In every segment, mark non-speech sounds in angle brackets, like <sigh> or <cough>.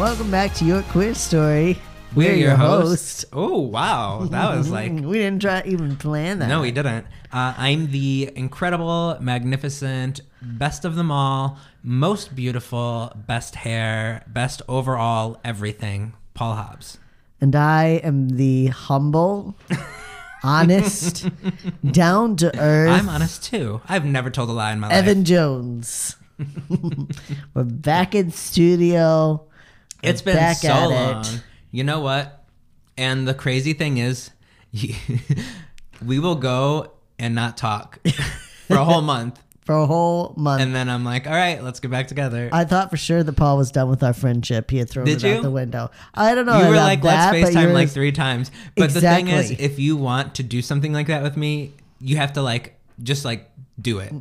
Welcome back to Your Queer Story. We're your hosts. Oh, wow. That was <laughs> like. we didn't try even plan that. No, we didn't. Uh, I'm the incredible, magnificent, best of them all, most beautiful, best hair, best overall, everything, Paul Hobbs. And I am the humble, <laughs> honest, down to earth I'm honest too. I've never told a lie in my Evan life. Evan Jones. <laughs> We're back in studio. It's been back so long. it. You know what? And the crazy thing is, <laughs> we will go and not talk <laughs> for a whole month. for a whole month. And then I'm like, all right, let's get back together. I thought for sure that Paul was done with our friendship. He had thrown Did it you? out the window. I don't know. you were like, that, let's FaceTime like three times. But the thing is, if you want to do something like that with me, you have to like just like do it.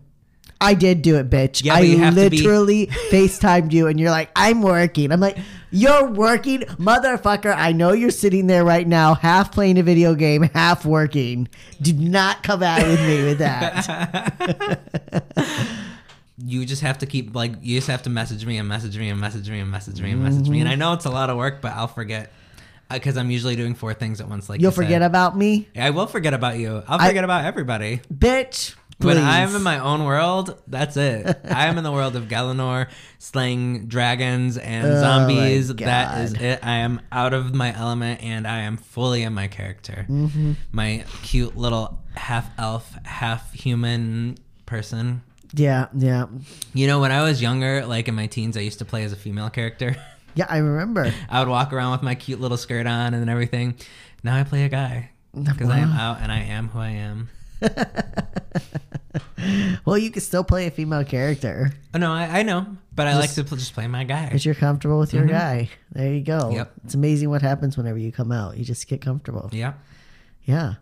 I did do it, bitch. Yeah, I but you have to be- literally <laughs> FaceTimed you and you're like, I'm working. I'm like, you're working? Motherfucker, I know you're sitting there right now, half playing a video game, half working. Do not come out with me with that. <laughs> You just have to keep like you just have to message me and message me and message me and message me and message me. And I mm-hmm. know it's a lot of work, but I'll forget because I'm usually doing four things at once. Like You'll you said. forget about me? I will forget about you. I'll I- forget about everybody. Bitch. When. I'm in my own world, that's it. I am in the world of Galanor, slaying dragons and <laughs> Oh zombies. That is it. I am out of my element and I am fully in my character. Mm-hmm. My cute little half elf, half human person. Yeah, yeah. You know, when I was younger, like in my teens, I used to play as a female character. <laughs> Yeah, I remember. <laughs> I would walk around with my cute little skirt on and everything. Now I play a guy because I am out and I am who I am. <laughs> Well, you can still play a female character Oh, no, I, I know, but I like to pl- just play my guy. because you're comfortable with your guy. There you go. Mm-hmm. Yep. It's amazing what happens whenever you come out. You just get comfortable. Yeah. Yeah.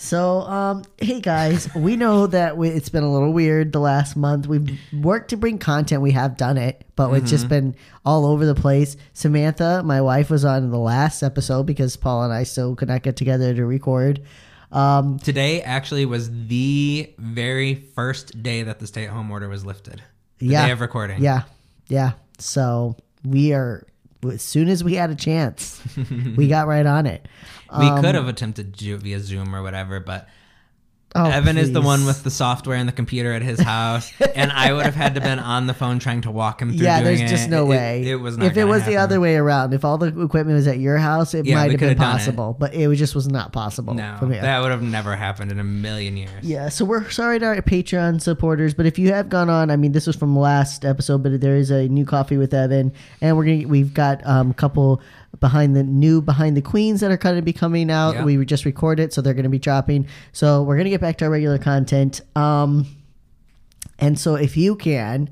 So, um, hey guys, we know that we, it's been a little weird the last month. We've worked to bring content. We have done it, but it's Mm-hmm. just been all over the place. Samantha, my wife, was on the last episode because Paul and I still could not get together to record. Um, Today actually was the very first day that the stay-at-home order was lifted. The Yeah. day of recording. yeah, yeah. So we are as soon as we had a chance, <laughs> we got right on it. We Um, could have attempted to do it via Zoom or whatever, but oh, Evan is the one with the software and the computer at his house, and I would have had to been on the phone trying to walk him through. Yeah, there's just it. no It- way. It, was not. if it was the other way around, if all the equipment was at your house, it Yeah, might have been it. possible. But it was just was not possible. no, from here. that would have never happened in a million years. yeah, so we're sorry to our Patreon supporters, but if you have gone on, I mean, this was from last episode, but there is a new coffee with Evan, and we're gonna we've got um, a couple behind the new behind the queens that are going to be coming out. Yeah. We just recorded, so they're going to be dropping. So we're gonna get back to our regular content. Um, and so if you can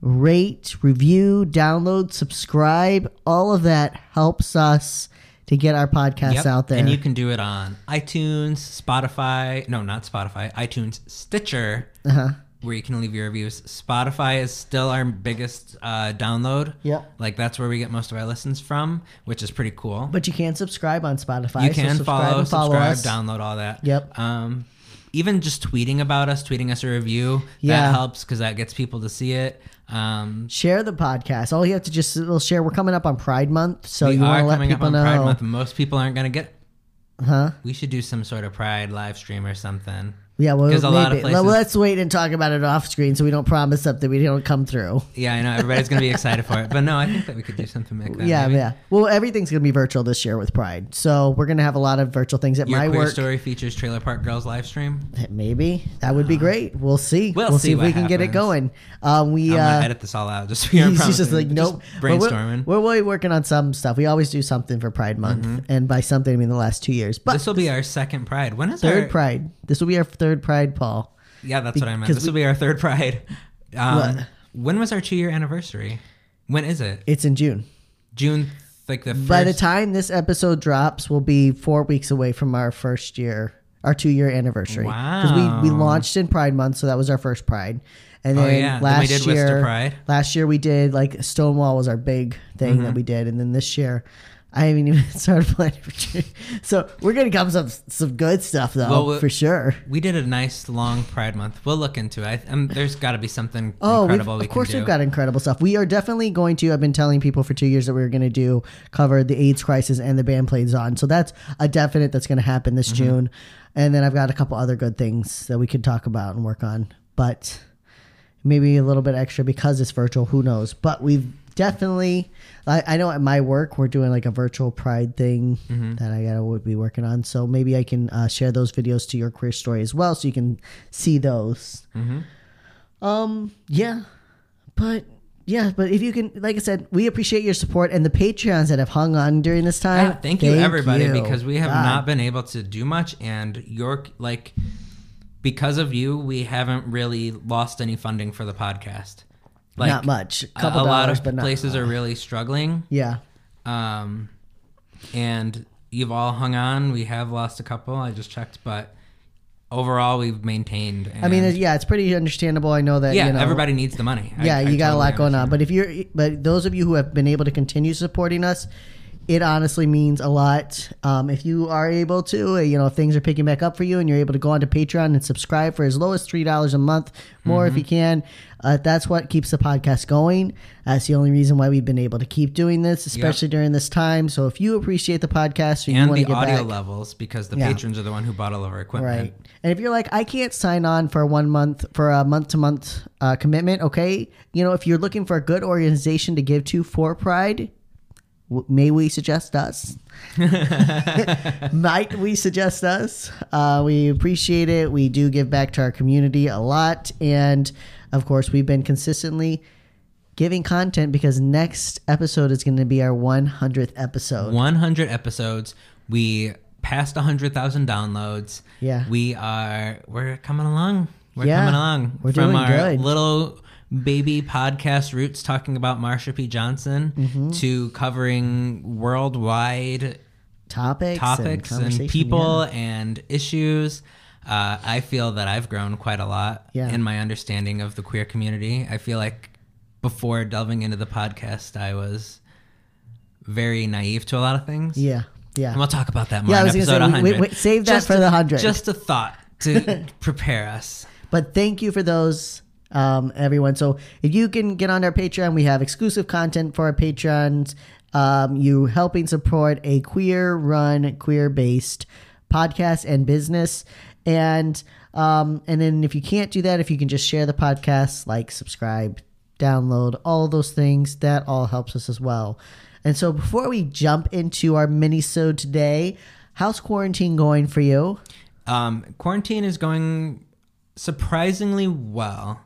rate, review, download, subscribe, all of that helps us to get our podcast Yep. out there. And you can do it on iTunes, Spotify. No, not Spotify. iTunes, Stitcher, uh-huh. Where you can leave your reviews. Spotify is still our biggest uh, download. Yeah. Like that's where we get most of our listens from, which is pretty cool. But you can subscribe on Spotify. you can subscribe follow, follow subscribe, us. download all that. Yep. Um, even just tweeting about us, tweeting us a review, Yeah. that helps because that gets people to see it. Um, Share the podcast. All you have to just little share. We're coming up on Pride Month, so you want are to let coming up people on know, Pride Month. Most people aren't gonna get. huh? We should do some sort of Pride live stream or something. Yeah, well, a lot of places- Well, let's wait and talk about it off screen so we don't promise something we don't come through. Yeah, I know everybody's gonna be excited for it, but no, I think that we could do something like that. yeah, maybe. yeah. Well, everything's going to be virtual this year with Pride. So we're going to have a lot of virtual things at Your my queer work. story features Trailer Park Girls live stream. Maybe. That would be great. We'll see. We'll We'll, see see if we what can get it going. Um, we, uh, edit this all out just so you're <laughs> He's just like, nope. Just But we're- brainstorming. We're, working on some stuff. We always do something for Pride Month, and by something I mean the last two years. But this will be our second Pride. When is third our Pride. This will be our third Pride, Paul. Yeah, that's what I meant. This will be our third Pride. Um? When was our two year anniversary? When is it? It's in June. June, like the first. By the time this episode drops, we'll be four weeks away from our first year, our two year anniversary. Wow. Because we, we launched in Pride Month, so that was our first Pride. And Oh, then yeah. Then we last did year, Pride. last year we did like Stonewall was our big thing Mm-hmm. that we did, and then this year. I haven't even <laughs> started planning for June. So we're gonna come some some good stuff though, Well, we- for sure. we did a nice long Pride month. We'll look into it. I, um, there's got to be something Oh, incredible we of course we've got incredible stuff. We are definitely going to. I've been telling people for two years that we were going to do cover the AIDS crisis and the band plays on. So that's a definite that's going to happen this Mm-hmm. June. And then I've got a couple other good things that we could talk about and work on, but maybe a little bit extra because it's virtual. Who knows? But we've definitely. I, I know at my work we're doing like a virtual Pride thing Mm-hmm. that I gotta would be working on. So maybe I can uh, share those videos to your queer story as well, so you can see those. Mm-hmm. Um, yeah, but yeah, but if you can, like I said, we appreciate your support and the Patreons that have hung on during this time. Yeah, thank you everybody you. because we have God. not been able to do much and your like because of you we haven't really lost any funding for the podcast. Like not much, a a, couple a lot dollars, of places are really struggling. Yeah, Um and you've all hung on. We have lost a couple. I just checked, but overall we've maintained. I mean, yeah, it's pretty understandable. I know that. yeah, you know, everybody needs the money. Yeah, I you got a totally lot going on. But if you're, but those of you who have been able to continue supporting us, it honestly means a lot. Um, if you are able to, uh, you know, if things are picking back up for you and you're able to go onto Patreon and subscribe for as low as three dollars a month, more Mm-hmm. if you can, uh, that's what keeps the podcast going. That's the only reason why we've been able to keep doing this, especially during this time. So if you appreciate the podcast or you and want the to get audio back, levels because the Yeah. patrons are the one who bought all of our equipment. Right. And if you're like, I can't sign on for one month for a month to month uh, commitment, okay? You know, if you're looking for a good organization to give to for Pride, w- may we suggest us? <laughs> Might we suggest us? Uh, we appreciate it. We do give back to our community a lot. And of course, we've been consistently giving content because next episode is going to be our 100th episode. 100 episodes. We passed 100,000 downloads. Yeah. We are, we're coming along. We're Yeah, coming along. we're From doing our good. little baby podcast roots talking about Marsha P. Johnson Mm-hmm. to covering worldwide Topics, topics and, conversation, people yeah. and issues. Uh, I feel that I've grown quite a lot Yeah. in my understanding of the queer community. I feel like before delving into the podcast, I was very naive to a lot of things. Yeah. Yeah. And we'll talk about that more Yeah, I in was gonna episode say, 100. wait, wait, save that Just for a- the 100. Just a thought to <laughs> prepare us. But thank you for those, um, everyone. So if you can get on our Patreon, we have exclusive content for our patrons. Um, you helping support a queer-run, queer-based podcast and business, and um, and then if you can't do that, if you can just share the podcast, like, subscribe, download, all those things, that all helps us as well. And so before we jump into our mini-sode today, how's quarantine going for you? Um, quarantine is going surprisingly well.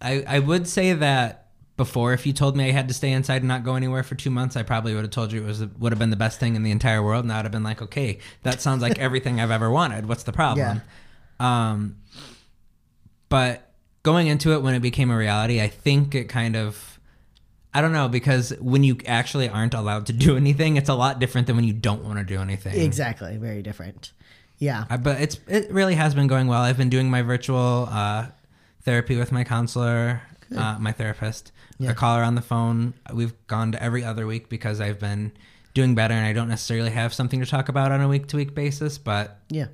I, I would say that before, if you told me I had to stay inside and not go anywhere for two months, I probably would have told you it was would have been the best thing in the entire world, and I would have been like, okay, that sounds like <laughs> everything I've ever wanted. What's the problem? Um, but going into it when it became a reality, I think it kind of I don't know because when you actually aren't allowed to do <laughs> anything, it's a lot different than when you don't want to do anything. Exactly, very different. Yeah. Uh, but it's it really has been going well. I've been doing my virtual uh, therapy with my counselor, uh, my therapist. Yeah. I call her on the phone. We've gone to every other week because I've been doing better, and I don't necessarily have something to talk about on a week to week basis. But Yeah.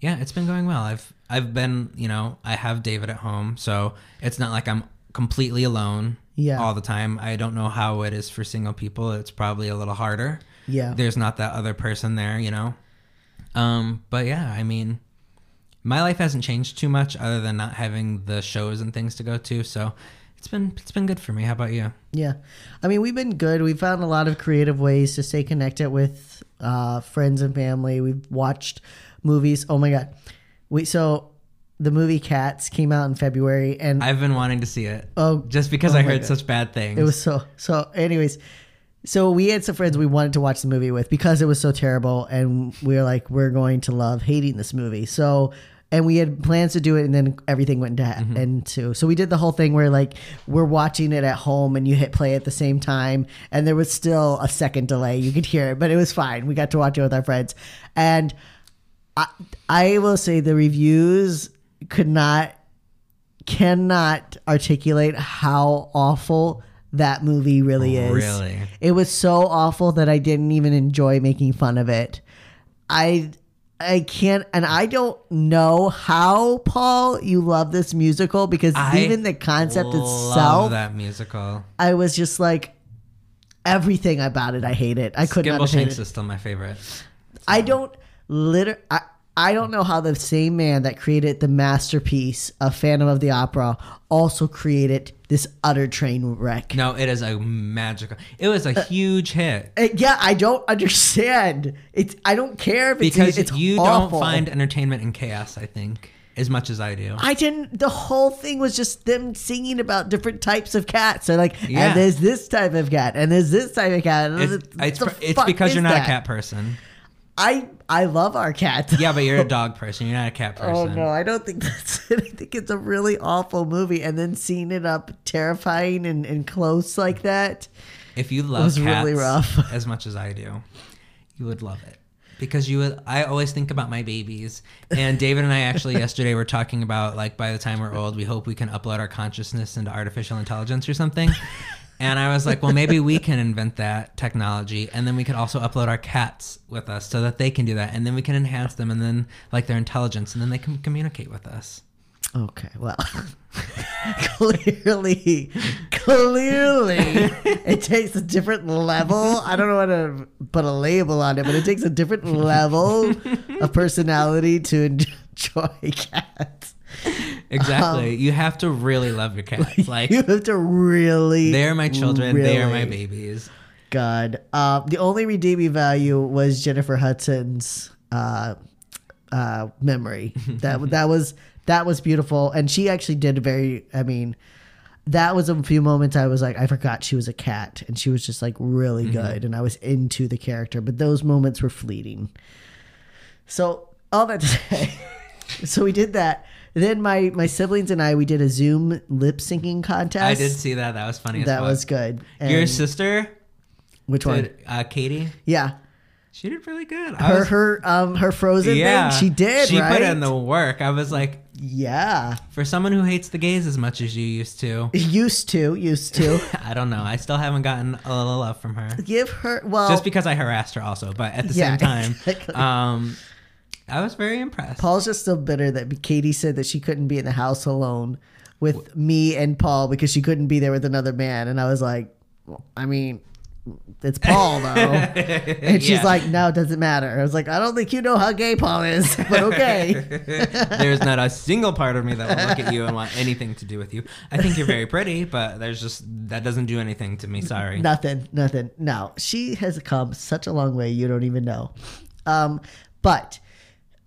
yeah, it's been going well. I've I've been you know I have David at home, so it's not like I'm completely alone. Yeah. all the time. I don't know how it is for single people. It's probably a little harder Yeah. there's not that other person there, you know. Um, but yeah, I mean, my life hasn't changed too much other than not having the shows and things to go to. So it's been it's been good for me. How about you? Yeah. I mean, we've been good. We've found a lot of creative ways to stay connected with uh, friends and family. We've watched movies. Oh my God. We, so the movie Cats came out in February and I've been wanting to see it. Oh, just because oh I heard God. such bad things. it was so, so anyways, so we had some friends we wanted to watch the movie with because it was so terrible. And we were like, we're going to love hating this movie. So, and we had plans to do it and then everything went into, mm-hmm. into so we did the whole thing where like we're watching it at home and you hit play at the same time and there was still a second delay. You could hear it but it was fine. We got to watch it with our friends. And i i will say the reviews could not cannot articulate how awful that movie really is. Really? it was so awful that i didn't even enjoy making fun of it. I I can't, and I don't know how, Paul, you love this musical because I even the concept love itself, that musical. I was just like, everything about it, I hate it. I could not hated Shanks it. is still my favorite. I don't liter I, I don't know how the same man that created the masterpiece of Phantom of the Opera also created this utter train wreck. No, it is a magical. It was a huge hit Uh, yeah, I don't understand. It's I don't care if it's because it's you awful. don't find entertainment in chaos. I think as much as I do. I didn't. The whole thing was just them singing about different types of cats. They're like, Yeah. and there's this type of cat, and there's this type of cat. and It's, it's, it's because you're not that? a cat person. I I love our cat. Yeah, but you're a <laughs> dog person. You're not a cat oh, person. Oh no, I don't think that's <laughs> it. I think it's a really awful movie, and then seeing it up terrifying and, and close like that. If you love was cats really rough. <laughs> as much as I do, you would love it. Because you would, I always think about my babies. And David and I actually yesterday were talking about like by the time we're old, we hope we can upload our consciousness into artificial intelligence or something. And I was like, well, maybe we can invent that technology, and then we could also upload our cats with us so that they can do that, and then we can enhance them, and then like their intelligence, and then they can communicate with us. Okay, well, <laughs> clearly, clearly, it takes a different level. I don't know how to put a label on it, but it takes a different level of personality to enjoy <laughs> cats. Exactly. you have to really love your cats. <laughs> Like You have to really. they're my children. They are my babies. God. Uh, the only redeeming value was Jennifer Hudson's uh, uh, memory. <laughs> that that was that was beautiful, and she actually did very. I mean, that was a few moments I was like, I forgot she was a cat, and she was just like really good, and I was into the character. But those moments were fleeting. So all that to say, <laughs> so we did that. Then my my siblings and I we did a Zoom lip syncing contest. I did see that. That was funny. As That fuck. was good. Your sister which one? did, uh, Katie. Yeah. She did really good. I her was- her um her frozen yeah, thing she did She right put in the work. I was like, yeah for someone who hates the gays as much as you used to, <laughs> used to used to <laughs> I don't know. I still haven't gotten a little love from her. give her well Just because I harassed her, also. But at the Yeah, same <laughs> time, exactly. um, I was very impressed. paul's just still bitter that katie said that she couldn't be in the house alone with me and paul because she couldn't be there with another man and i was like well, i mean it's paul though <laughs> and she's Yeah. like no it doesn't matter i was like i don't think you know how gay paul is but okay <laughs> there's not a single part of me that will look at you and want anything to do with you. I think you're very pretty, but there's just that doesn't do anything to me. Sorry. Nothing, nothing. No, she has come such a long way. You don't even know. Um, but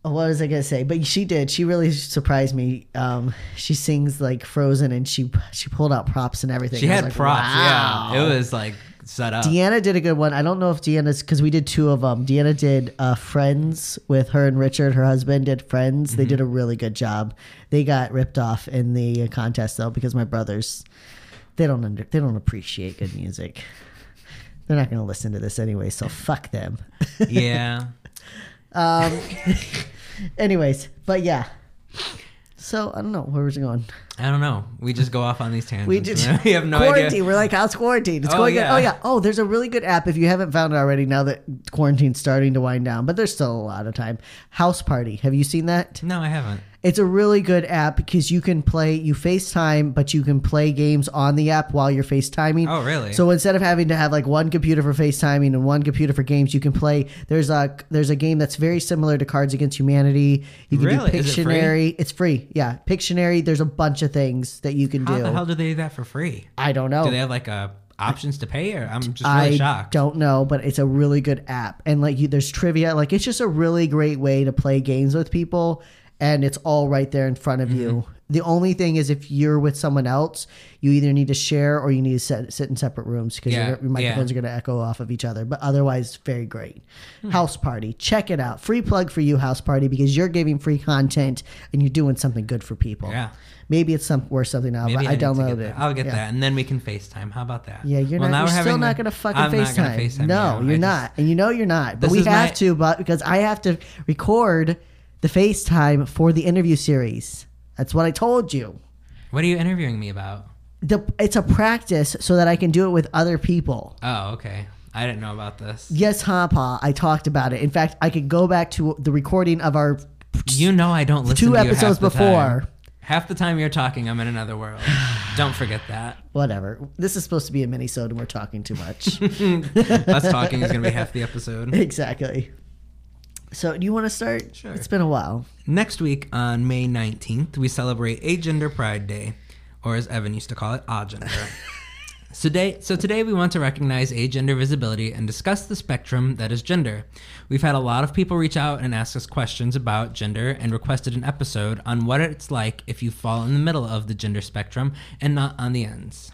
what was I gonna say? But she did. She really surprised me. Um, she sings like Frozen, and she she pulled out props and everything. She had like, props. wow. Yeah, it was like set up. Deanna did a good one. I don't know if Deanna's because we did two of them. Deanna did uh, Friends with her and Richard. Her husband did Friends. They did a really good job. They got ripped off in the contest though because my brothers they don't under they don't appreciate good music. They're not going to listen to this anyway, so fuck them. yeah. <laughs> Um, <laughs> anyways, but yeah. So I don't know where was it going. I don't know. We just go off on these tangents. We did <laughs> we have no quarantine. idea. We're like, how's quarantine? It's Oh, going good. yeah. Oh yeah. Oh, there's a really good app if you haven't found it already. Now that quarantine's starting to wind down, but there's still a lot of time. House Party. Have you seen that? No, I haven't. It's a really good app because you can play, you FaceTime, but you can play games on the app while you're FaceTiming. Oh, really? So instead of having to have like one computer for FaceTiming and one computer for games, you can play. There's a there's a game that's very similar to Cards Against Humanity. You can Really? do Is it free? Pictionary. It's free. Yeah, Pictionary. There's a bunch of things that you can How do. How the hell do they do that for free? I don't know. Do they have like a options to pay, or I'm just really I shocked. don't know, but it's a really good app, and like you, there's trivia. Like it's just a really great way to play games with people, and it's all right there in front of you. Mm-hmm. The only thing is, if you're with someone else, you either need to share or you need to sit, sit in separate rooms because Yeah, your, your microphones yeah. are going to echo off of each other. But otherwise, very great. Hmm. House Party, check it out. Free plug for you, House Party, because you're giving free content and you're doing something good for people. Yeah. Maybe it's some worth something out. Maybe But I, to get downloaded it. I'll get Yeah. that, and then we can FaceTime. How about that? Yeah, you're Well, not. now You're we're still not gonna fucking I'm FaceTime. not gonna FaceTime. No, you. you're just- not, and you know you're not. But we have my- to, but because I have to record the FaceTime for the interview series. That's what I told you. What are you interviewing me about? The it's a practice so that I can do it with other people. Oh, okay. I didn't know about this. Yes, Hapa, I talked about it. In fact, I could go back to the recording of our You know I don't listen two half episodes the before. time. Half the time you're talking, I'm in another world. <sighs> don't forget that. Whatever. This is supposed to be a mini and we're talking too much. <laughs> Us talking is going to be half the episode. <laughs> exactly. So, do you want to start? Sure. It's been a while. Next week on May 19th, we celebrate Agender Pride Day, or as Evan used to call it, Agender. <laughs> so, today, so today we want to recognize agender visibility and discuss the spectrum that is gender. We've had a lot of people reach out and ask us questions about gender and requested an episode on what it's like if you fall in the middle of the gender spectrum and not on the ends.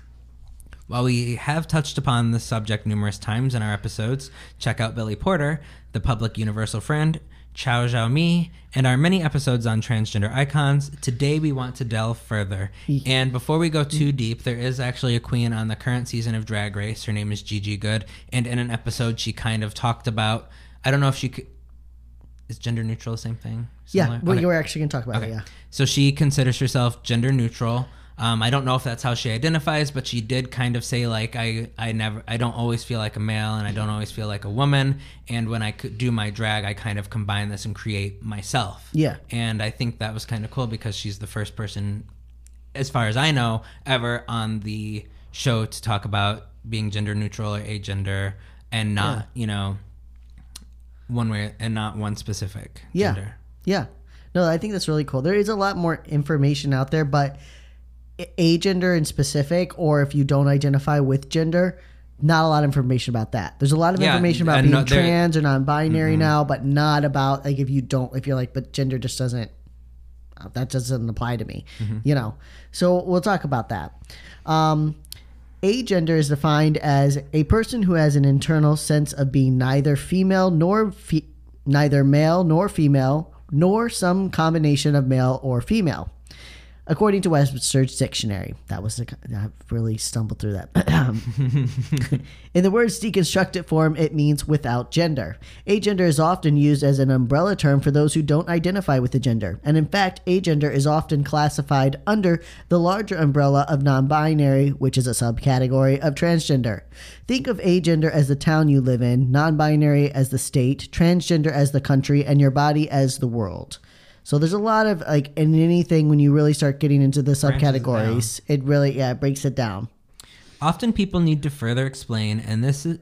While we have touched upon this subject numerous times in our episodes, check out Billy Porter, the public universal friend, Chao Zhao Mi, and our many episodes on transgender icons. Today we want to delve further. And before we go too deep, there is actually a queen on the current season of Drag Race. Her name is Gigi Goode. And in an episode, she kind of talked about I don't know if she could. Is gender neutral the same thing? Yeah, Similar? well, Okay. you were actually going to talk about Okay. it. Yeah. So she considers herself gender neutral. Um, I don't know if that's how she identifies, but she did kind of say like I I never I don't always feel like a male and I don't always feel like a woman. And when I could do my drag, I kind of combine this and create myself. Yeah. And I think that was kind of cool because she's the first person, as far as I know, ever on the show to talk about being gender neutral or agender and not you know one way and not one specific Yeah. gender. Yeah. No, I think that's really cool. There is a lot more information out there, but a gender in specific, or if you don't identify with gender, not a lot of information about that. There's a lot of Yeah, information about being no- Mm-hmm. trans or non-binary now, but not about like if you don't, if you're like, but gender just doesn't. uh, That doesn't apply to me, Mm-hmm. you know. So we'll talk about that. Um, agender is defined as a person who has an internal sense of being neither female nor fe- neither male nor female nor some combination of male or female according to webster's dictionary that was the, i really stumbled through that. <laughs> In the word's deconstructed form it means without gender. Agender is often used as an umbrella term for those who don't identify with the gender. And in fact agender is often classified under the larger umbrella of non-binary which is a subcategory of transgender. Think of agender as the town you live in non-binary as the state transgender as the country and your body as the world so there's a lot of like in anything when you really start getting into the it subcategories, it really yeah, it breaks it down. Often people need to further explain, and this is.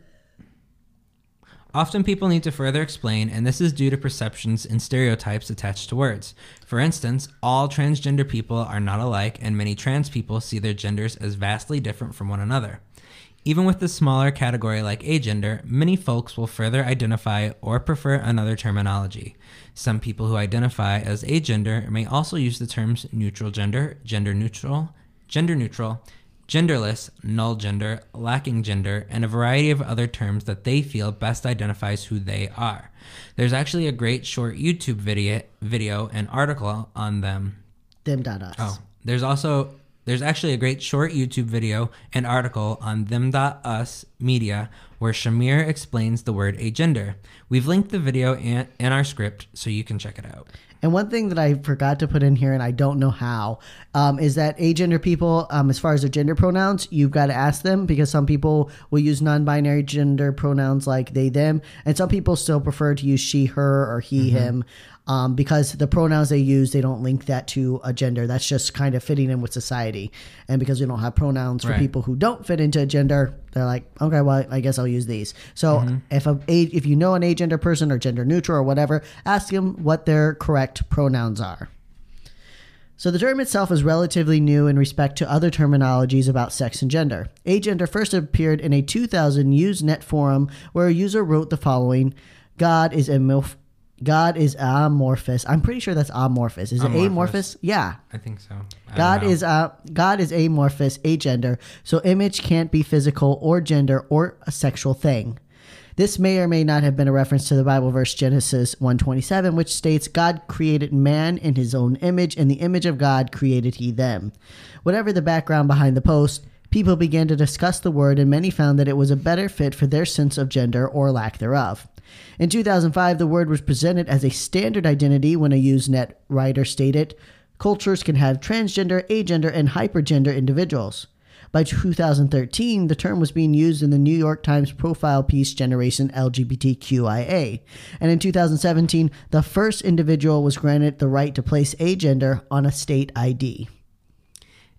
Often people need to further explain, and this is due to perceptions and stereotypes attached to words. For instance, all transgender people are not alike, and many trans people see their genders as vastly different from one another. Even with the smaller category like agender, many folks will further identify or prefer another terminology. Some people who identify as agender may also use the terms neutral gender, gender neutral, gender neutral, genderless, null gender, lacking gender, and a variety of other terms that they feel best identifies who they are. There's actually a great short YouTube video, video and article on them Them dot us. Oh, there's also there's actually a great short YouTube video and article on them.us media where Shamir explains the word agender. We've linked the video in, in our script so you can check it out. And one thing that I forgot to put in here, and I don't know how, um, is that agender people, um, as far as their gender pronouns, you've got to ask them because some people will use non-binary gender pronouns like they them, and some people still prefer to use she her or he him. Um, because the pronouns they use they don't link that to a gender. That's just kind of fitting in with society, and because we don't have pronouns for Right. people who don't fit into a gender, they're like, okay, well, I guess I'll use these. So Mm-hmm. if a a- if you know an agender person or gender neutral or whatever, ask them what their correct pronouns are. So the term itself is relatively new in respect to other terminologies about sex and gender. Agender first appeared in a 2000 Usenet forum where a user wrote the following: "God is amorph- God is amorphous. I'm pretty sure that's amorphous. Is it Amorphous. amorphous? Yeah. I think so. I God is uh, God is amorphous, agender. So image can't be physical or gender or a sexual thing. This may or may not have been a reference to the Bible verse Genesis 127 which states God created man in his own image in the image of God created he them. Whatever the background behind the post, people began to discuss the word and many found that it was a better fit for their sense of gender or lack thereof. In 2005, the word was presented as a standard identity when a Usenet writer stated, Cultures can have transgender, agender, and hypergender individuals. By 2013, the term was being used in the New York Times profile piece Generation LGBTQIA. And in 2017, the first individual was granted the right to place agender on a state ID.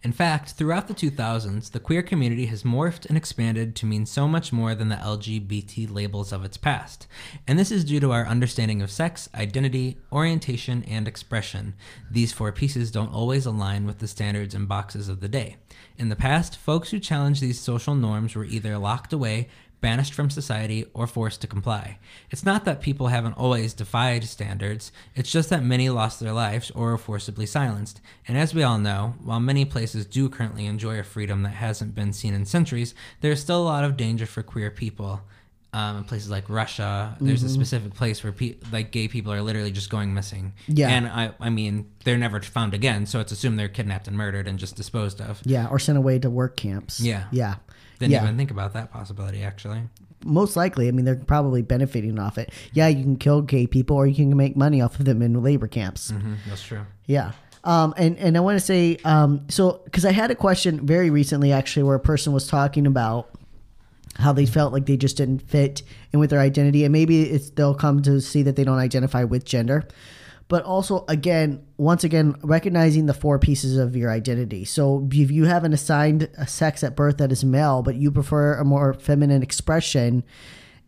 In fact, throughout the 2000s, the queer community has morphed and expanded to mean so much more than the LGBT labels of its past. And this is due to our understanding of sex, identity, orientation, and expression. These four pieces don't always align with the standards and boxes of the day. In the past, folks who challenged these social norms were either locked away, banished from society, or forced to comply. It's not that people haven't always defied standards, it's just that many lost their lives or were forcibly silenced. And as we all know, while many places do currently enjoy a freedom that hasn't been seen in centuries, there's still a lot of danger for queer people. Um, in places like Russia, there's a specific place where pe- like gay people are literally just going missing. Yeah. and I, I mean, they're never found again, so it's assumed they're kidnapped and murdered and just disposed of. Yeah, or sent away to work camps. Yeah. Yeah. Didn't yeah. even think about that possibility actually. most likely. I mean, they're probably benefiting off it. Yeah, you can kill gay people, or you can make money off of them in labor camps. hmm that's true. Yeah. Um, and, and I want to say, um, so, because I had a question very recently, actually, where a person was talking about how they felt like they just didn't fit in with their identity. And maybe it's they'll come to see that they don't identify with gender. But also, again, once again, recognizing the four pieces of your identity. So if you have an assigned a sex at birth that is male, but you prefer a more feminine expression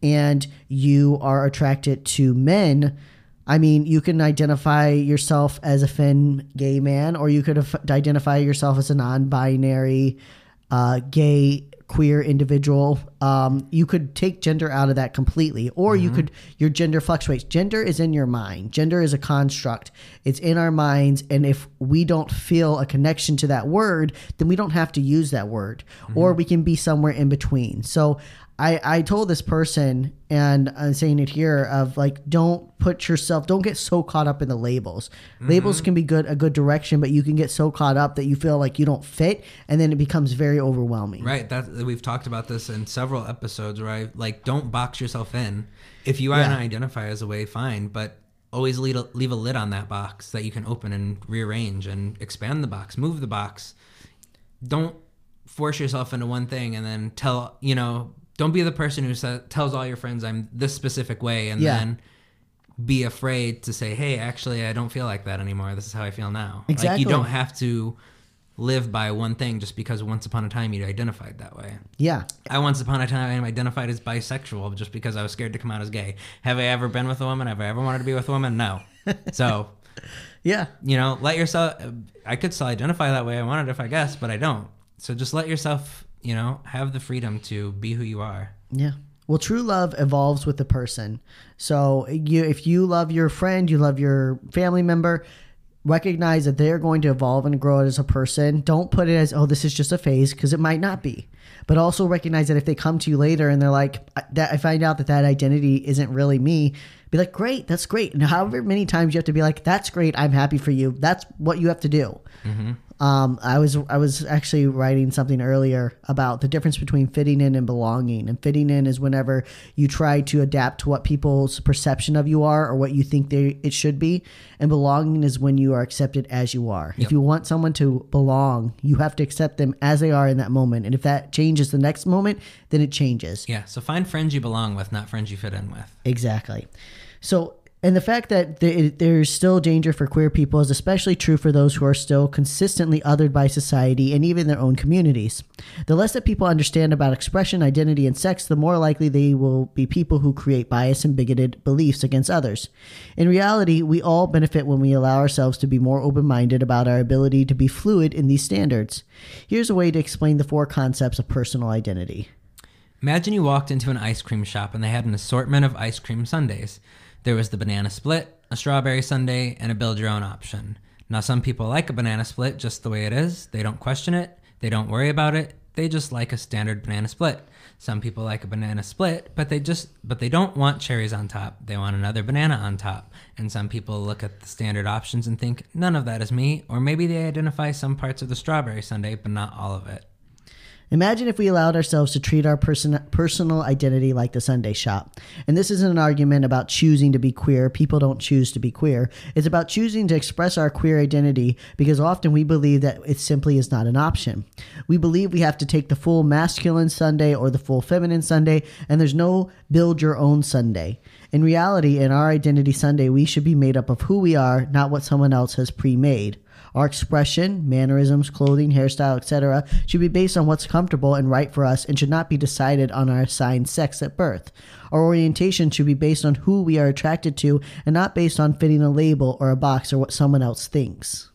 and you are attracted to men, I mean, you can identify yourself as a fin gay man, or you could identify yourself as a non binary uh, gay queer individual. Um, you could take gender out of that completely, or you could, your gender fluctuates. Gender is in your mind, gender is a construct, it's in our minds. And if we don't feel a connection to that word, then we don't have to use that word, or we can be somewhere in between. So, I, I told this person, and I'm saying it here, of like, don't put yourself, don't get so caught up in the labels. Labels mm-hmm. can be good, a good direction, but you can get so caught up that you feel like you don't fit, and then it becomes very overwhelming. Right. That we've talked about this in several episodes where I like don't box yourself in. If you want to Yeah. identify as a way, fine, but always leave a, leave a lid on that box that you can open and rearrange and expand the box, move the box. Don't force yourself into one thing and then tell you know. Don't be the person who sa- tells all your friends I'm this specific way and Yeah. then be afraid to say, "Hey, actually, I don't feel like that anymore. This is how I feel now." Like Exactly. you don't have to live by one thing just because once upon a time you identified that way. Yeah. I once upon a time identified as bisexual just because I was scared to come out as gay. Have I ever been with a woman? Have I ever wanted to be with a woman? No. <laughs> so, Yeah. you know, let yourself. I could still identify that way I wanted if I guess, but I don't. So just let yourself, you know, have the freedom to be who you are. Yeah. Well, true love evolves with the person. So you, if you love your friend, you love your family member, recognize that they're going to evolve and grow as a person. Don't put it as, oh, this is just a phase, because it might not be. But also recognize that if they come to you later and they're like, I- that I find out that that identity isn't really me, be like, great, that's great. And however many times you have to be like, that's great, I'm happy for you. That's what you have to do. Mm-hmm. Um, I was I was actually writing something earlier about the difference between fitting in and belonging. And fitting in is whenever you try to adapt to what people's perception of you are or what you think they it should be. And belonging is when you are accepted as you are. If you want someone to belong, you have to accept them as they are in that moment. And if that changes the next moment, then it changes. Yeah. So find friends you belong with, not friends you fit in with. Exactly. So And the fact that the, there's still danger for queer people is especially true for those who are still consistently othered by society and even their own communities. The less that people understand about expression, identity, and sex, the more likely they will be people who create bias and bigoted beliefs against others. In reality, we all benefit when we allow ourselves to be more open minded about our ability to be fluid in these standards. Here's a way to explain the four concepts of personal identity. Imagine you walked into an ice cream shop and they had an assortment of ice cream sundaes. There was the banana split, a strawberry sundae, and a build your own option. Now, some people like a banana split just the way it is. They don't question it, they don't worry about it. They just like a standard banana split. Some people like a banana split, but they just but they don't want cherries on top. They want another banana on top. And some people look at the standard options and think none of that is me, or maybe they identify some parts of the strawberry sundae but not all of it. Imagine if we allowed ourselves to treat our person, personal identity like the Sunday shop. And this isn't an argument about choosing to be queer. People don't choose to be queer. It's about choosing to express our queer identity because often we believe that it simply is not an option. We believe we have to take the full masculine Sunday or the full feminine Sunday, and there's no build your own Sunday. In reality, in our identity Sunday, we should be made up of who we are, not what someone else has pre made. Our expression, mannerisms, clothing, hairstyle, etc., should be based on what's comfortable and right for us and should not be decided on our assigned sex at birth. Our orientation should be based on who we are attracted to and not based on fitting a label or a box or what someone else thinks.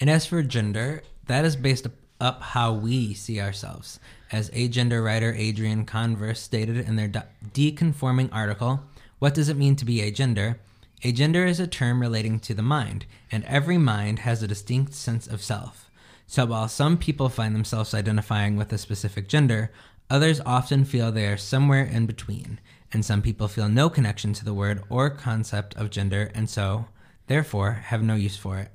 And as for gender, that is based up how we see ourselves. As agender writer Adrian Converse stated in their deconforming article, What Does It Mean to Be Agender? Agender is a term relating to the mind, and every mind has a distinct sense of self. So while some people find themselves identifying with a specific gender, others often feel they are somewhere in between, and some people feel no connection to the word or concept of gender and so, therefore, have no use for it.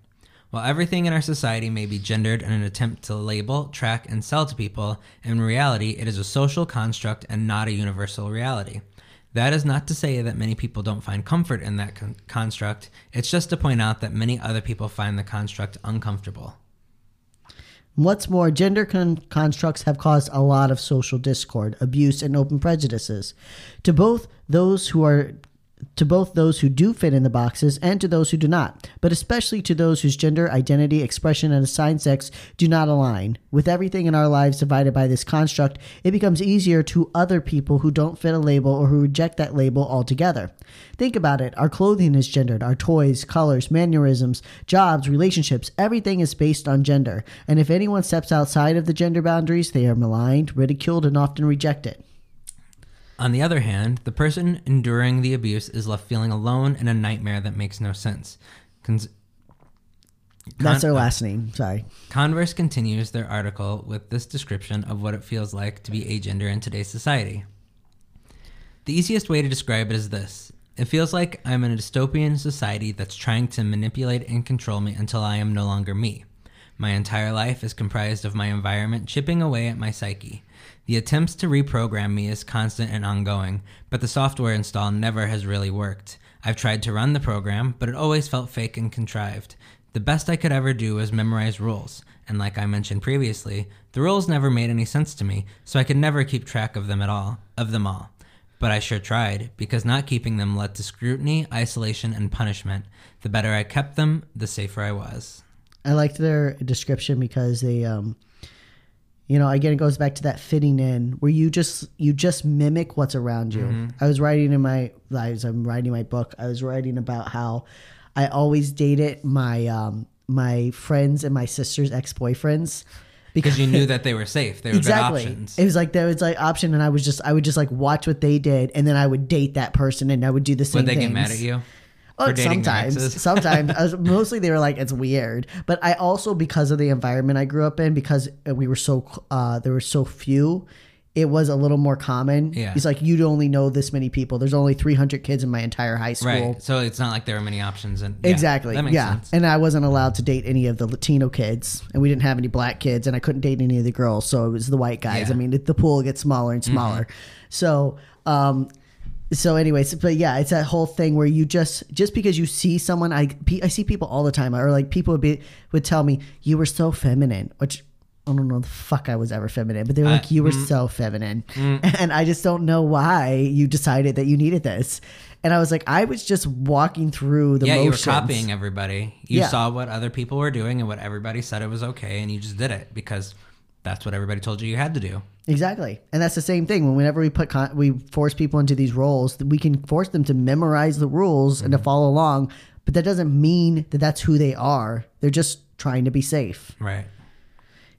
While everything in our society may be gendered in an attempt to label, track, and sell to people, in reality it is a social construct and not a universal reality. That is not to say that many people don't find comfort in that con- construct. It's just to point out that many other people find the construct uncomfortable. What's more, gender con- constructs have caused a lot of social discord, abuse, and open prejudices. To both those who are to both those who do fit in the boxes and to those who do not, but especially to those whose gender, identity, expression, and assigned sex do not align. With everything in our lives divided by this construct, it becomes easier to other people who don't fit a label or who reject that label altogether. Think about it our clothing is gendered, our toys, colors, mannerisms, jobs, relationships, everything is based on gender. And if anyone steps outside of the gender boundaries, they are maligned, ridiculed, and often rejected. On the other hand, the person enduring the abuse is left feeling alone in a nightmare that makes no sense. Cons- That's their last name. Sorry. Converse continues their article with this description of what it feels like to be agender in today's society. The easiest way to describe it is this It feels like I'm in a dystopian society that's trying to manipulate and control me until I am no longer me. My entire life is comprised of my environment chipping away at my psyche. The attempts to reprogram me is constant and ongoing, but the software install never has really worked. I've tried to run the program, but it always felt fake and contrived. The best I could ever do was memorize rules, and like I mentioned previously, the rules never made any sense to me, so I could never keep track of them at all, of them all. But I sure tried, because not keeping them led to scrutiny, isolation, and punishment. The better I kept them, the safer I was. I liked their description because they um you know again it goes back to that fitting in where you just you just mimic what's around you mm-hmm. i was writing in my as i'm writing my book i was writing about how i always dated my um my friends and my sister's ex-boyfriends because you knew <laughs> that they were safe. They were exactly. good options. It was like there was like option, and I was just I would just like watch what they did, and then I would date that person, and I would do the same. Would they things. get mad at you? Oh, sometimes, sometimes. <laughs> mostly they were like, it's weird. But I also, because of the environment I grew up in, because we were so, uh, there were so few, it was a little more common. Yeah. He's like, you'd only know this many people. There's only 300 kids in my entire high school. Right. So it's not like there were many options. And yeah, exactly. yeah. Sense. And I wasn't allowed to date any of the Latino kids, and we didn't have any black kids, and I couldn't date any of the girls. So it was the white guys. Yeah. I mean, the pool gets smaller and smaller. Mm-hmm. So, um, so anyways but yeah it's that whole thing where you just just because you see someone i i see people all the time or like people would be would tell me you were so feminine which I don't know the fuck I was ever feminine, but they were like, you were mm. so feminine. <laughs> And I just don't know why you decided that you needed this. And I was like, I was just walking through the yeah, you were copying everybody. You Yeah. saw what other people were doing and what everybody said it was okay, and you just did it because that's what everybody told you you had to do. Exactly. And that's the same thing. Whenever we put con- we force people into these roles, we can force them to memorize the rules and to mm-hmm. follow along, but that doesn't mean that that's who they are. They're just trying to be safe. Right.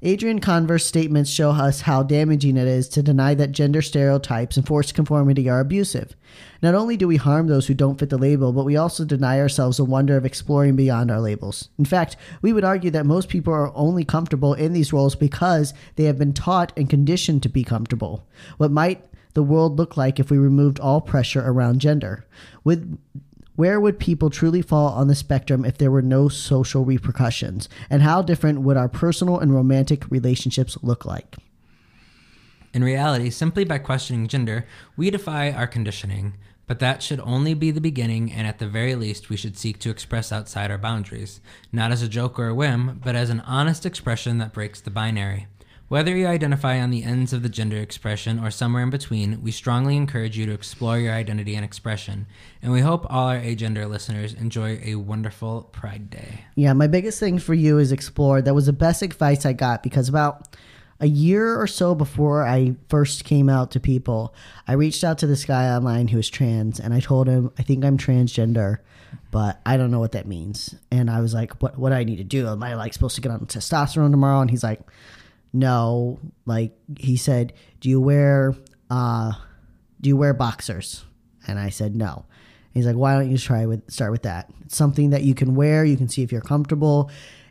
Adrian Converse statements show us how damaging it is to deny that gender stereotypes and forced conformity are abusive. Not only do we harm those who don't fit the label, but we also deny ourselves the wonder of exploring beyond our labels. In fact, we would argue that most people are only comfortable in these roles because they have been taught and conditioned to be comfortable. What might the world look like if we removed all pressure around gender? Would where would people truly fall on the spectrum if there were no social repercussions? And how different would our personal and romantic relationships look like? In reality, simply by questioning gender, we defy our conditioning, but that should only be the beginning, and at the very least, we should seek to express outside our boundaries, not as a joke or a whim, but as an honest expression that breaks the binary. Whether you identify on the ends of the gender expression or somewhere in between, we strongly encourage you to explore your identity and expression, and we hope all our agender listeners enjoy a wonderful Pride Day. Yeah, my biggest thing for you is explore. That was the best advice I got because about a year or so before I first came out to people, I reached out to this guy online who was trans and I told him, I think I'm transgender, but I don't know what that means. And I was like, what, what do I need to do? Am I like supposed to get on testosterone tomorrow? And he's like, no. Like he said, do you wear, uh, do you wear boxers? And I said, no. He's like, why don't you try with start with that? It's something that you can wear. You can see if you're comfortable,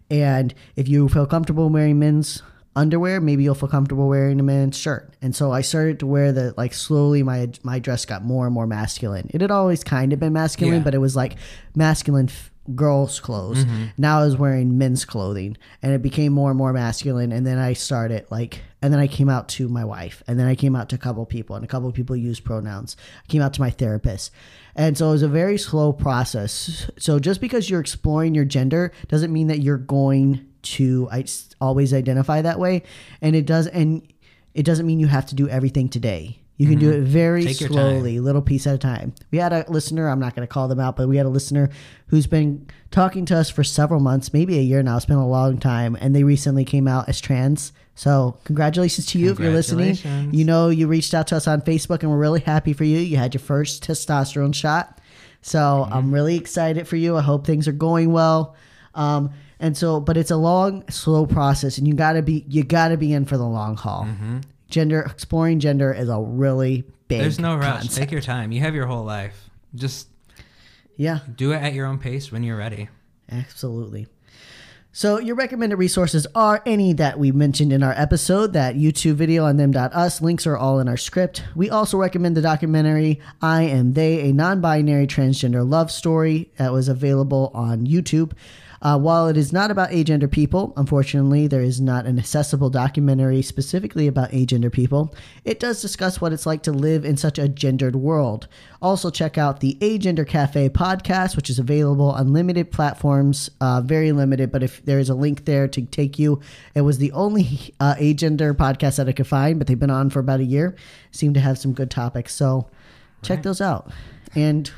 and if you feel comfortable wearing men's underwear, maybe you'll feel comfortable wearing a man's shirt. And so I started to wear the like slowly. My my dress got more and more masculine. It had always kind of been masculine, Yeah. but it was like masculine. F- girls clothes. Mm-hmm. Now i was wearing men's clothing and it became more and more masculine and then i started like and then i came out to my wife and then i came out to a couple people and a couple people used pronouns. I came out to my therapist. And so it was a very slow process. So just because you're exploring your gender doesn't mean that you're going to I, always identify that way. And it does and it doesn't mean you have to do everything today you can do it very Take slowly little piece at a time. We had a listener, I'm not going to call them out, but we had a listener who's been talking to us for several months, maybe a year now. It's been a long time, and they recently came out as trans. So, congratulations to you if you're listening. You know, you reached out to us on Facebook, and we're really happy for you. You had your first testosterone shot. So, Mm-hmm. I'm really excited for you. I hope things are going well. Um, and so, but it's a long, slow process, and you gotta be you gotta be in for the long haul. Mm-hmm. Gender exploring gender is a really big. There's no rush. concept. Take your time. You have your whole life. Just Yeah, do it at your own pace when you're ready. absolutely. So your recommended resources are any that we mentioned in our episode, that YouTube video on them.us. Links are all in our script. We also recommend the documentary I Am They, a non-binary transgender love story that was available on YouTube. Uh, while it is not about agender people, unfortunately, there is not an accessible documentary specifically about agender people. It does discuss what it's like to live in such a gendered world. Also, check out the Agender Cafe podcast, which is available on limited platforms, uh, very limited, but if there is a link there to take you, it was the only uh, agender podcast that I could find, but they've been on for about a year. Seem to have some good topics. So check those out. And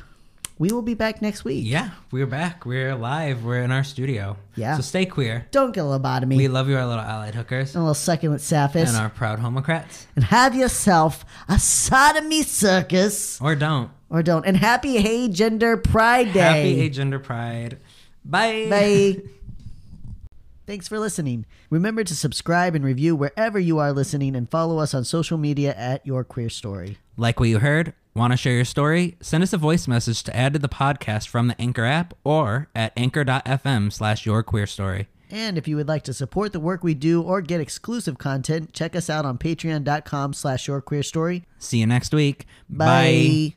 we will be back next week. Yeah, we're back. We're live. We're in our studio. Yeah. So stay queer. Don't get a lobotomy. We love you, our little allied hookers, a little succulent sapphists. and our proud homocrats. and have yourself a sodomy circus Or don't. or don't and happy agender pride day Happy gender Pride. Bye. bye <laughs> thanks for listening remember to subscribe and review wherever you are listening and follow us on social media at your queer story Like what you heard? Want to share your story? Send us a voice message to add to the podcast from the Anchor app or at anchor.fm slash your queer story. and if you would like to support the work we do or get exclusive content check us out on patreon.com slash your queer story See you next week. bye.